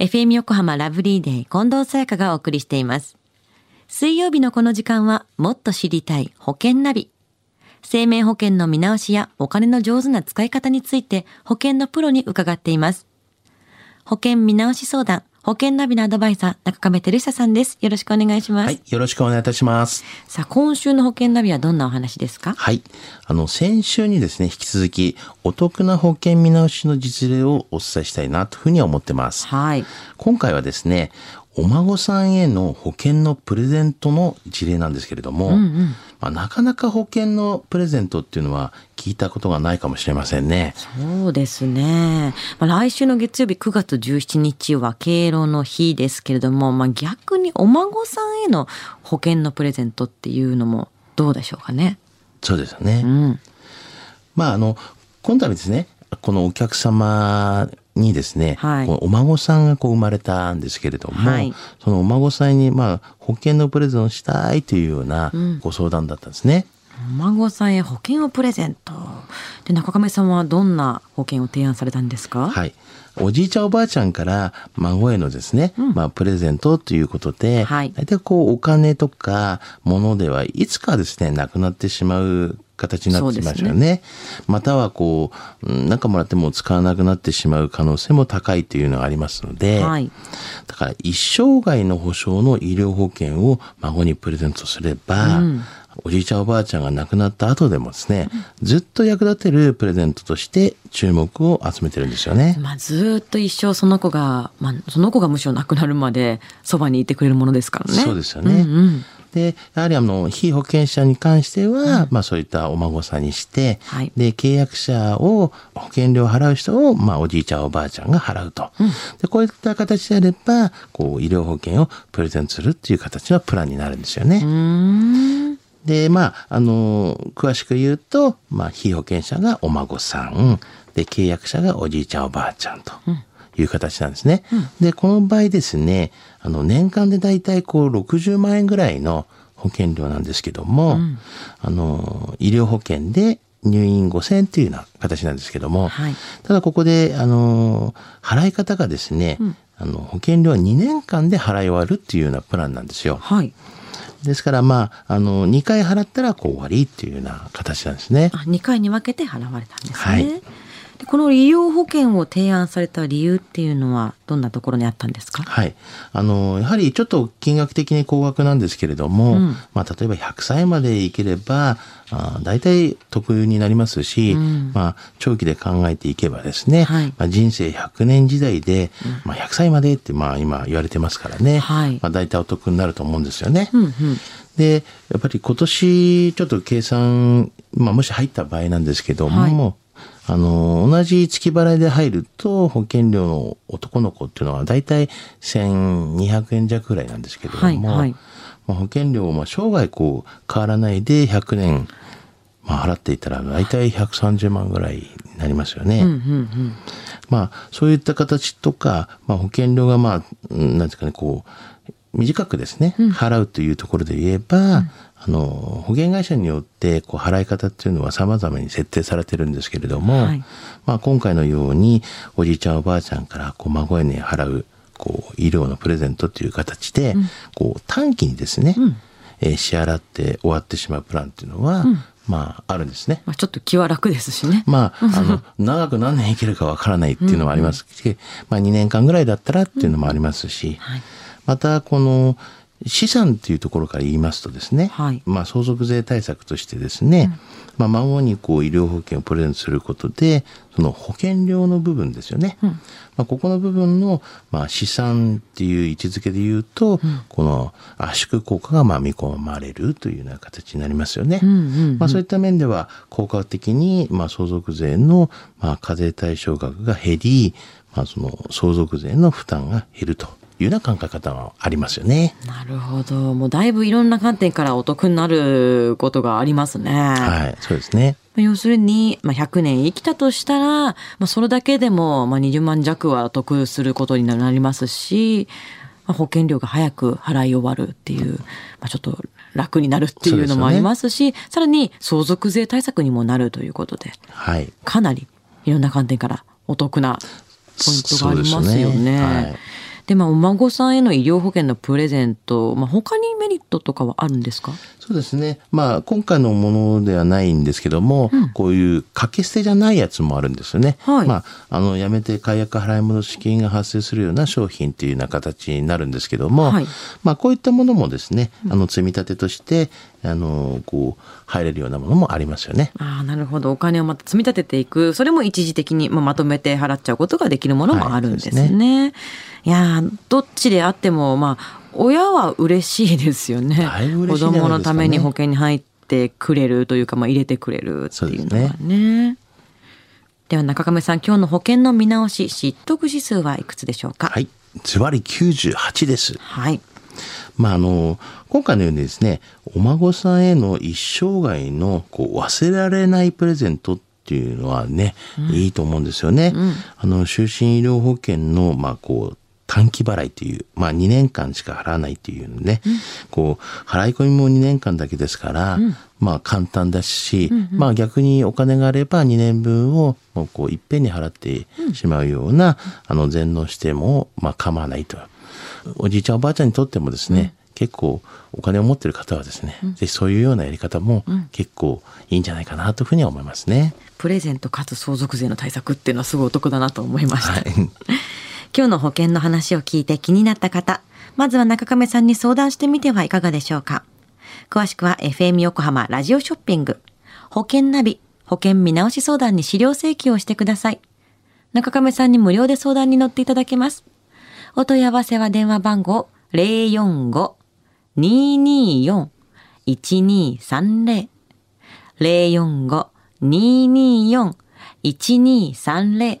FM 横浜ラブリーデー近藤沙耶香がお送りしています。水曜日のこの時間はもっと知りたい保険ナビ。生命保険の見直しやお金の上手な使い方について保険のプロに伺っています。保険見直し相談、保険ナビのアドバイザー、中亀照久さんです。よろしくお願いします。はい、よろしくお願いいたします。さあ、今週の保険ナビはどんなお話ですか？はい。あの、先週にですね、引き続き、お得な保険見直しの実例をお伝えしたいなというふうに思ってます。はい。今回はですね、お孫さんへの保険のプレゼントの事例なんですけれども、まあ、なかなか保険のプレゼントっていうのは聞いたことがないかもしれませんね。そうですね。まあ、来週の月曜日9月17日は敬老の日ですけれども、まあ、逆にお孫さんへの保険のプレゼントっていうのもどうでしょうかね。そうですよね。うん。まあ、あの、今度はですね、このお客様にですね、はいお孫さんがこう生まれたんですけれども、はいそのお孫さんに、まあ、保険のプレゼントをしたいというようなご相談だったんですね。お孫さんへ保険をプレゼント。で、中亀さんはどんな保険を提案されたんですか？はい。おじいちゃんおばあちゃんから孫へのですね、まあプレゼントということで、はい大体こうお金とか物ではいつかですね、なくなってしまう形になってしまいますよね。またはこう、うんなんかもらっても使わなくなってしまう可能性も高いというのがありますので、はい。だから一生涯の保証の医療保険を孫にプレゼントすれば、おじいちゃんおばあちゃんが亡くなった後でもですね、ずっと役立てるプレゼントとして注目を集めてるんですよね。まあ、ずーっと一生その子が、まあ、その子がむしろ亡くなるまでそばにいてくれるものですからね。そうですよね。うんうんで、やはりあの、被保険者に関しては、まあそういったお孫さんにして、はい。で、契約者を、保険料を払う人を、まあおじいちゃんおばあちゃんが払うと。で、こういった形であれば、こう、医療保険をプレゼントするっていう形のプランになるんですよね。で、まあ、あの、詳しく言うと、まあ、被保険者がお孫さん、で、契約者がおじいちゃんおばあちゃんという形なんですね。で、この場合ですね、あの、年間でだいたいこう、60万円ぐらいの保険料なんですけども、あの、医療保険で入院5000円っていうような形なんですけども、はいただここで、あの、払い方がですね、あの、保険料は2年間で払い終わるっていうようなプランなんですよ。はい。ですから、まあ、あの、2回払ったらこう終わりっていうような形なんですね。あ、2回に分けて払われたんですね。はいでこの医療保険を提案された理由っていうのはどんなところにあったんですか？はい。あの、やはりちょっと金額的に高額なんですけれども、まあ、例えば100歳まで生きれば、あ大体得になりますし、まあ、長期で考えていけばですね、はい。まあ、人生100年時代で、まあ、100歳までって、まあ、今言われてますからね、はい。まあ、大体お得になると思うんですよね。うんうん。で、やっぱり今年ちょっと計算、まあもし入った場合なんですけども、はいあの、同じ月払いで入ると保険料の男の子っていうのは大体1200円弱ぐらいなんですけれども、はいはいまあ、保険料も生涯こう変わらないで100年、まあ、払っていたら大体130万ぐらいになりますよね。うんうんうん。まあ、そういった形とか、まあ、保険料が、まあ、うんなんですかね、こう、短くですね、払うというところで言えば、あの、保険会社によって、こう、払い方っていうのは様々に設定されてるんですけれども、はい。まあ、今回のように、おじいちゃんおばあちゃんから、こう、孫へに払う、こう、医療のプレゼントという形で、こう、短期にですね、えー支払って終わってしまうプランっていうのは、まあ、あるんですね。まあ、ちょっと気は楽ですしね。まあ、あの、長く何年生きるかわからないっていうのもありますし、まあ2年間ぐらいだったらっていうのもありますし、はいまたこの資産っていうところから言いますとですね、はい。まあ相続税対策としてですね、まあ孫にこう医療保険をプレゼントすることで、その保険料の部分ですよね。まあここの部分の、まあ資産っていう位置づけで言うと、この圧縮効果がまあ見込まれるというような形になりますよね。うんうん。まあそういった面では効果的にまあ相続税のまあ課税対象額が減り、まあその相続税の負担が減るというような考え方はありますよね。なるほど。もうだいぶいろんな観点からお得になることがありますね。はい、そうですね。まあ要するに、まあ、100年生きたとしたら、まあ、それだけでも、まあ、20万弱は得することになりますし、まあ、保険料が早く払い終わるっていう、まあ、ちょっと楽になるっていうのもありますし、さらに相続税対策にもなるということで、はい。かなりいろんな観点からお得なポイントがありますよね。でまあ、お孫さんへの医療保険のプレゼント、まあ、他にメリットとかはあるんですか？そうですね。まあ、今回のものではないんですけども、こういう掛け捨てじゃないやつもあるんですよね。はいまあ、あの、やめて解約払い戻し金が発生するような商品っていうような形になるんですけども、はいまあ、こういったものもですね、あの、積み立てとして、あの、こう、入れるようなものもありますよね。ああ、なるほど。お金をまた積み立てていく。それも一時的に、まあ、まとめて払っちゃうことができるものもあるんですはい。い、やーどっちであっても、まあ、親は嬉しいですよね。だいぶ嬉しいんじ子供のために保険に入ってくれるというか、まあ、入れてくれるっていうのはね。では中亀さん、今日の保険の見直し、失得指数はいくつでしょうか？はい。ズバリ98です。はい。まあ、あの、今回のようにですね、お孫さんへの一生涯のこう忘れられないプレゼントっていうのはね、いいと思うんですよね。あの、就寝医療保険の、まあ、こう、短期払いっていう、まあ2年間しか払わないっていうのね、こう、払い込みも2年間だけですから、まあ簡単だし、まあ逆にお金があれば2年分をもうこういっぺんに払ってしまうような、あの全納しても、まあ構わないと。おじいちゃんおばあちゃんにとってもですね、結構お金を持ってる方はですね、ぜひそういうようなやり方も結構いいんじゃないかなというふうには思いますね。プレゼントかつ相続税の対策っていうのはすごいお得だなと思いました。はい。今日の保険の話を聞いて気になった方、まずは中亀さんに相談してみてはいかがでしょうか。詳しくは FM 横浜ラジオショッピング、保険ナビ、保険見直し相談に資料請求をしてください。中亀さんに無料で相談に乗っていただけます。お問い合わせは電話番号045-224-1230 045-224-1230